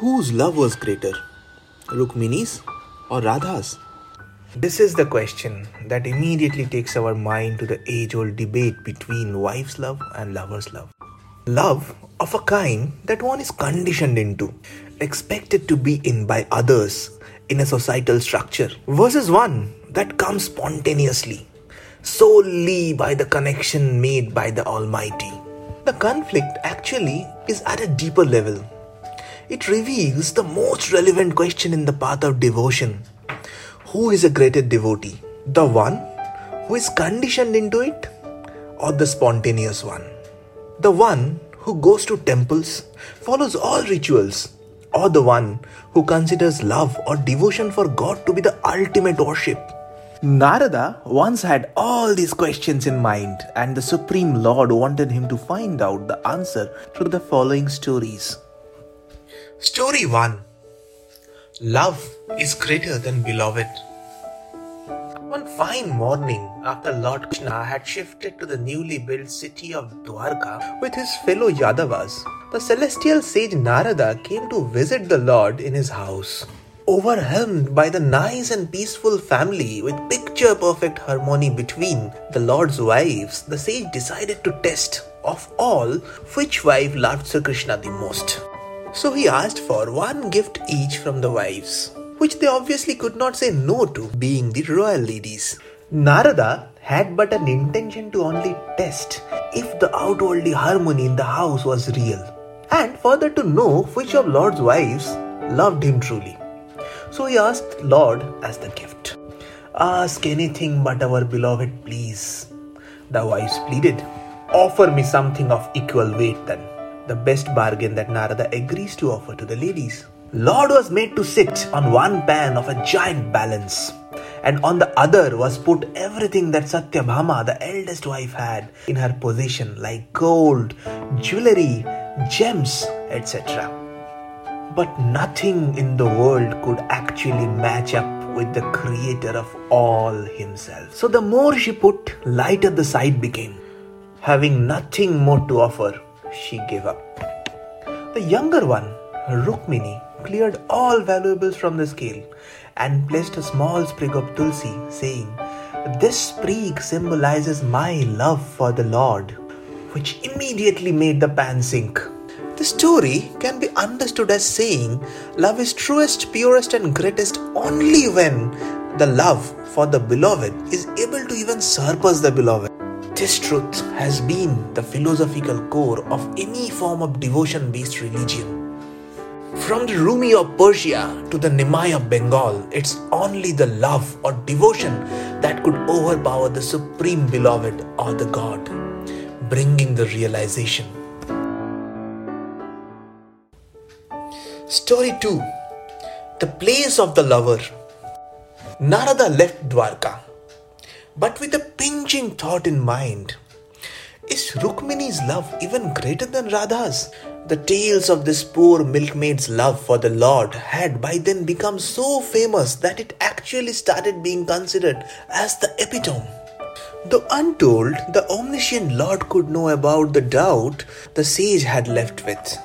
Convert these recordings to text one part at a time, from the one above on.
Whose love was greater, Rukmini's or Radha's? This is the question that immediately takes our mind to the age old debate between wife's love and lover's love. Love of a kind that one is conditioned into, expected to be in by others in a societal structure, versus one that comes spontaneously, solely by the connection made by the Almighty. The conflict actually is at a deeper level. It reveals the most relevant question in the path of devotion who is a greater devotee? The one who is conditioned into it or the spontaneous one? The one who goes to temples, follows all rituals, or the one who considers love or devotion for God to be the ultimate worship? Narada once had all these questions in mind, and the Supreme Lord wanted him to find out the answer through the following stories. Story 1 Love is greater than beloved. One fine morning, after Lord Krishna had shifted to the newly built city of Dwarka with his fellow Yadavas, the celestial sage Narada came to visit the Lord in his house. Overwhelmed by the nice and peaceful family with picture perfect harmony between the Lord's wives, the sage decided to test, of all, which wife loved Sri Krishna the most. So he asked for one gift each from the wives, which they obviously could not say no to, being the royal ladies. Narada had but an intention to only test if the outwardly harmony in the house was real, and further to know which of Lord's wives loved him truly. So he asked Lord as the gift, Ask anything but our beloved, please. The wives pleaded, Offer me something of equal weight then the best bargain that Narada agrees to offer to the ladies. Lord was made to sit on one pan of a giant balance, and on the other was put everything that Satyabhama, the eldest wife, had in her possession, like gold, jewelry, gems, etc. But nothing in the world could actually match up with the creator of all himself. So the more she put, lighter the sight became. Having nothing more to offer, she gave up. The younger one, Rukmini, cleared all valuables from the scale and placed a small sprig of tulsi, saying, This sprig symbolizes my love for the Lord, which immediately made the pan sink. The story can be understood as saying love is truest, purest, and greatest only when the love for the beloved is able to even surpass the beloved. This truth has been the philosophical core of any form of devotion based religion. From the Rumi of Persia to the Nimai of Bengal, it's only the love or devotion that could overpower the supreme beloved or the God, bringing the realization. Story 2 The Place of the Lover Narada left Dwarka but with a pinching thought in mind. Is Rukmini's love even greater than Radha's? The tales of this poor milkmaid's love for the Lord had by then become so famous that it actually started being considered as the epitome. Though untold, the omniscient Lord could know about the doubt the sage had left with.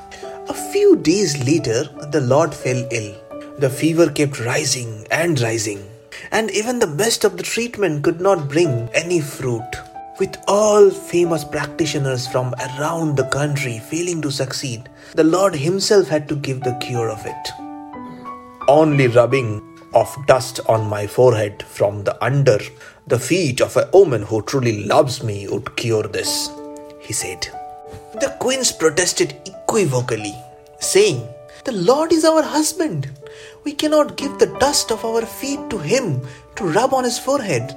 A few days later, the Lord fell ill. The fever kept rising and rising and even the best of the treatment could not bring any fruit. With all famous practitioners from around the country failing to succeed, the Lord Himself had to give the cure of it. Only rubbing of dust on my forehead from the under the feet of a woman who truly loves me would cure this, he said. The queens protested equivocally, saying, The Lord is our husband. We cannot give the dust of our feet to him to rub on his forehead.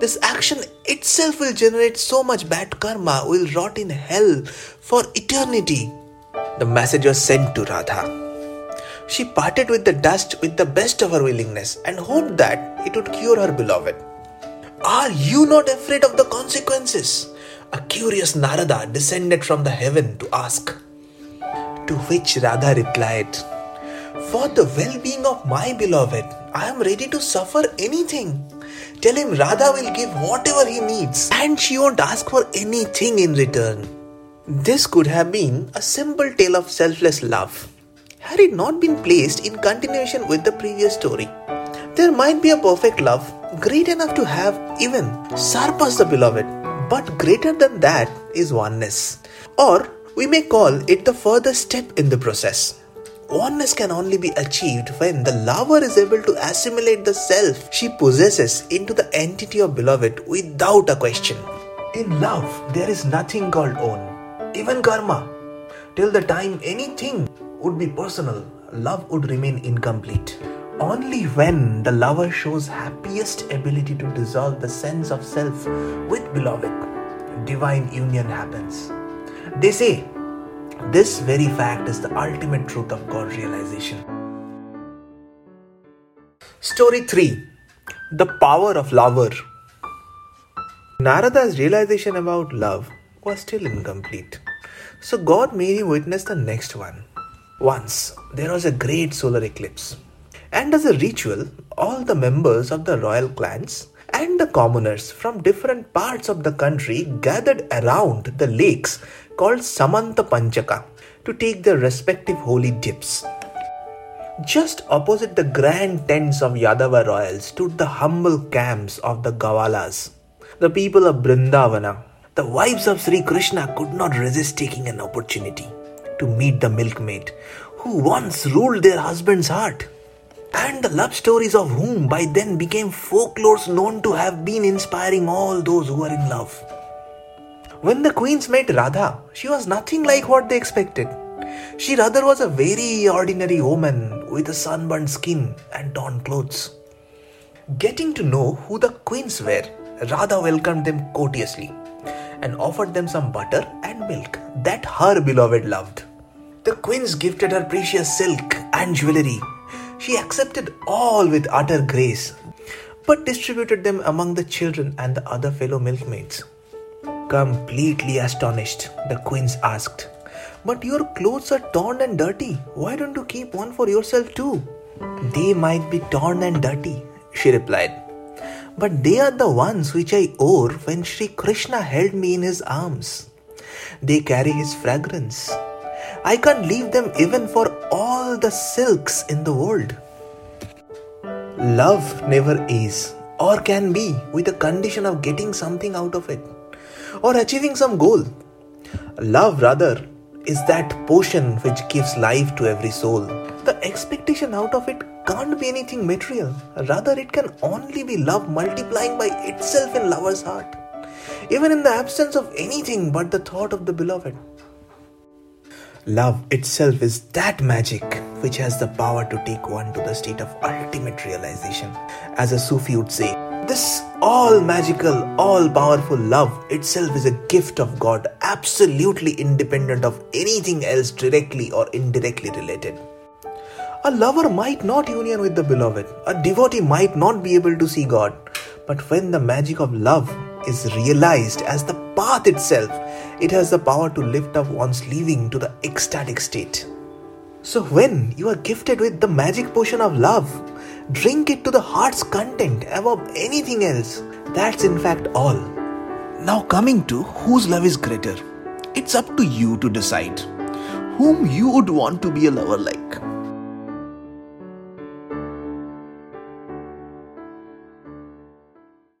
This action itself will generate so much bad karma, will rot in hell for eternity. The message was sent to Radha. She parted with the dust with the best of her willingness and hoped that it would cure her beloved. Are you not afraid of the consequences? A curious Narada descended from the heaven to ask. To which Radha replied, for the well being of my beloved, I am ready to suffer anything. Tell him Radha will give whatever he needs and she won't ask for anything in return. This could have been a simple tale of selfless love. had it not been placed in continuation with the previous story. There might be a perfect love, great enough to have even surpass the beloved, but greater than that is oneness. Or we may call it the further step in the process. Oneness can only be achieved when the lover is able to assimilate the self she possesses into the entity of beloved without a question. In love, there is nothing called own, even karma. Till the time anything would be personal, love would remain incomplete. Only when the lover shows happiest ability to dissolve the sense of self with beloved, divine union happens. They say this very fact is the ultimate truth of God realization. Story 3 The Power of Lover. Narada's realization about love was still incomplete. So God made him witness the next one. Once there was a great solar eclipse, and as a ritual, all the members of the royal clans and the commoners from different parts of the country gathered around the lakes called Samanta Panchaka to take their respective holy dips. Just opposite the grand tents of Yadava royals stood the humble camps of the Gavalas, the people of Brindavana. The wives of Sri Krishna could not resist taking an opportunity to meet the milkmaid who once ruled their husband's heart and the love stories of whom by then became folklores known to have been inspiring all those who were in love. When the queens met Radha, she was nothing like what they expected. She rather was a very ordinary woman with a sunburned skin and torn clothes. Getting to know who the queens were, Radha welcomed them courteously and offered them some butter and milk that her beloved loved. The queens gifted her precious silk and jewelry. She accepted all with utter grace, but distributed them among the children and the other fellow milkmaids. Completely astonished, the queens asked, But your clothes are torn and dirty. Why don't you keep one for yourself too? They might be torn and dirty, she replied. But they are the ones which I wore when Sri Krishna held me in his arms. They carry his fragrance. I can't leave them even for all the silks in the world. Love never is or can be with the condition of getting something out of it or achieving some goal. Love, rather, is that potion which gives life to every soul. The expectation out of it can't be anything material, rather, it can only be love multiplying by itself in lover's heart, even in the absence of anything but the thought of the beloved. Love itself is that magic which has the power to take one to the state of ultimate realization. As a Sufi would say, this all magical, all powerful love itself is a gift of God, absolutely independent of anything else directly or indirectly related. A lover might not union with the beloved, a devotee might not be able to see God, but when the magic of love is realized as the path itself, it has the power to lift up one's living to the ecstatic state. So, when you are gifted with the magic potion of love, drink it to the heart's content above anything else. That's in fact all. Now, coming to whose love is greater, it's up to you to decide whom you would want to be a lover like.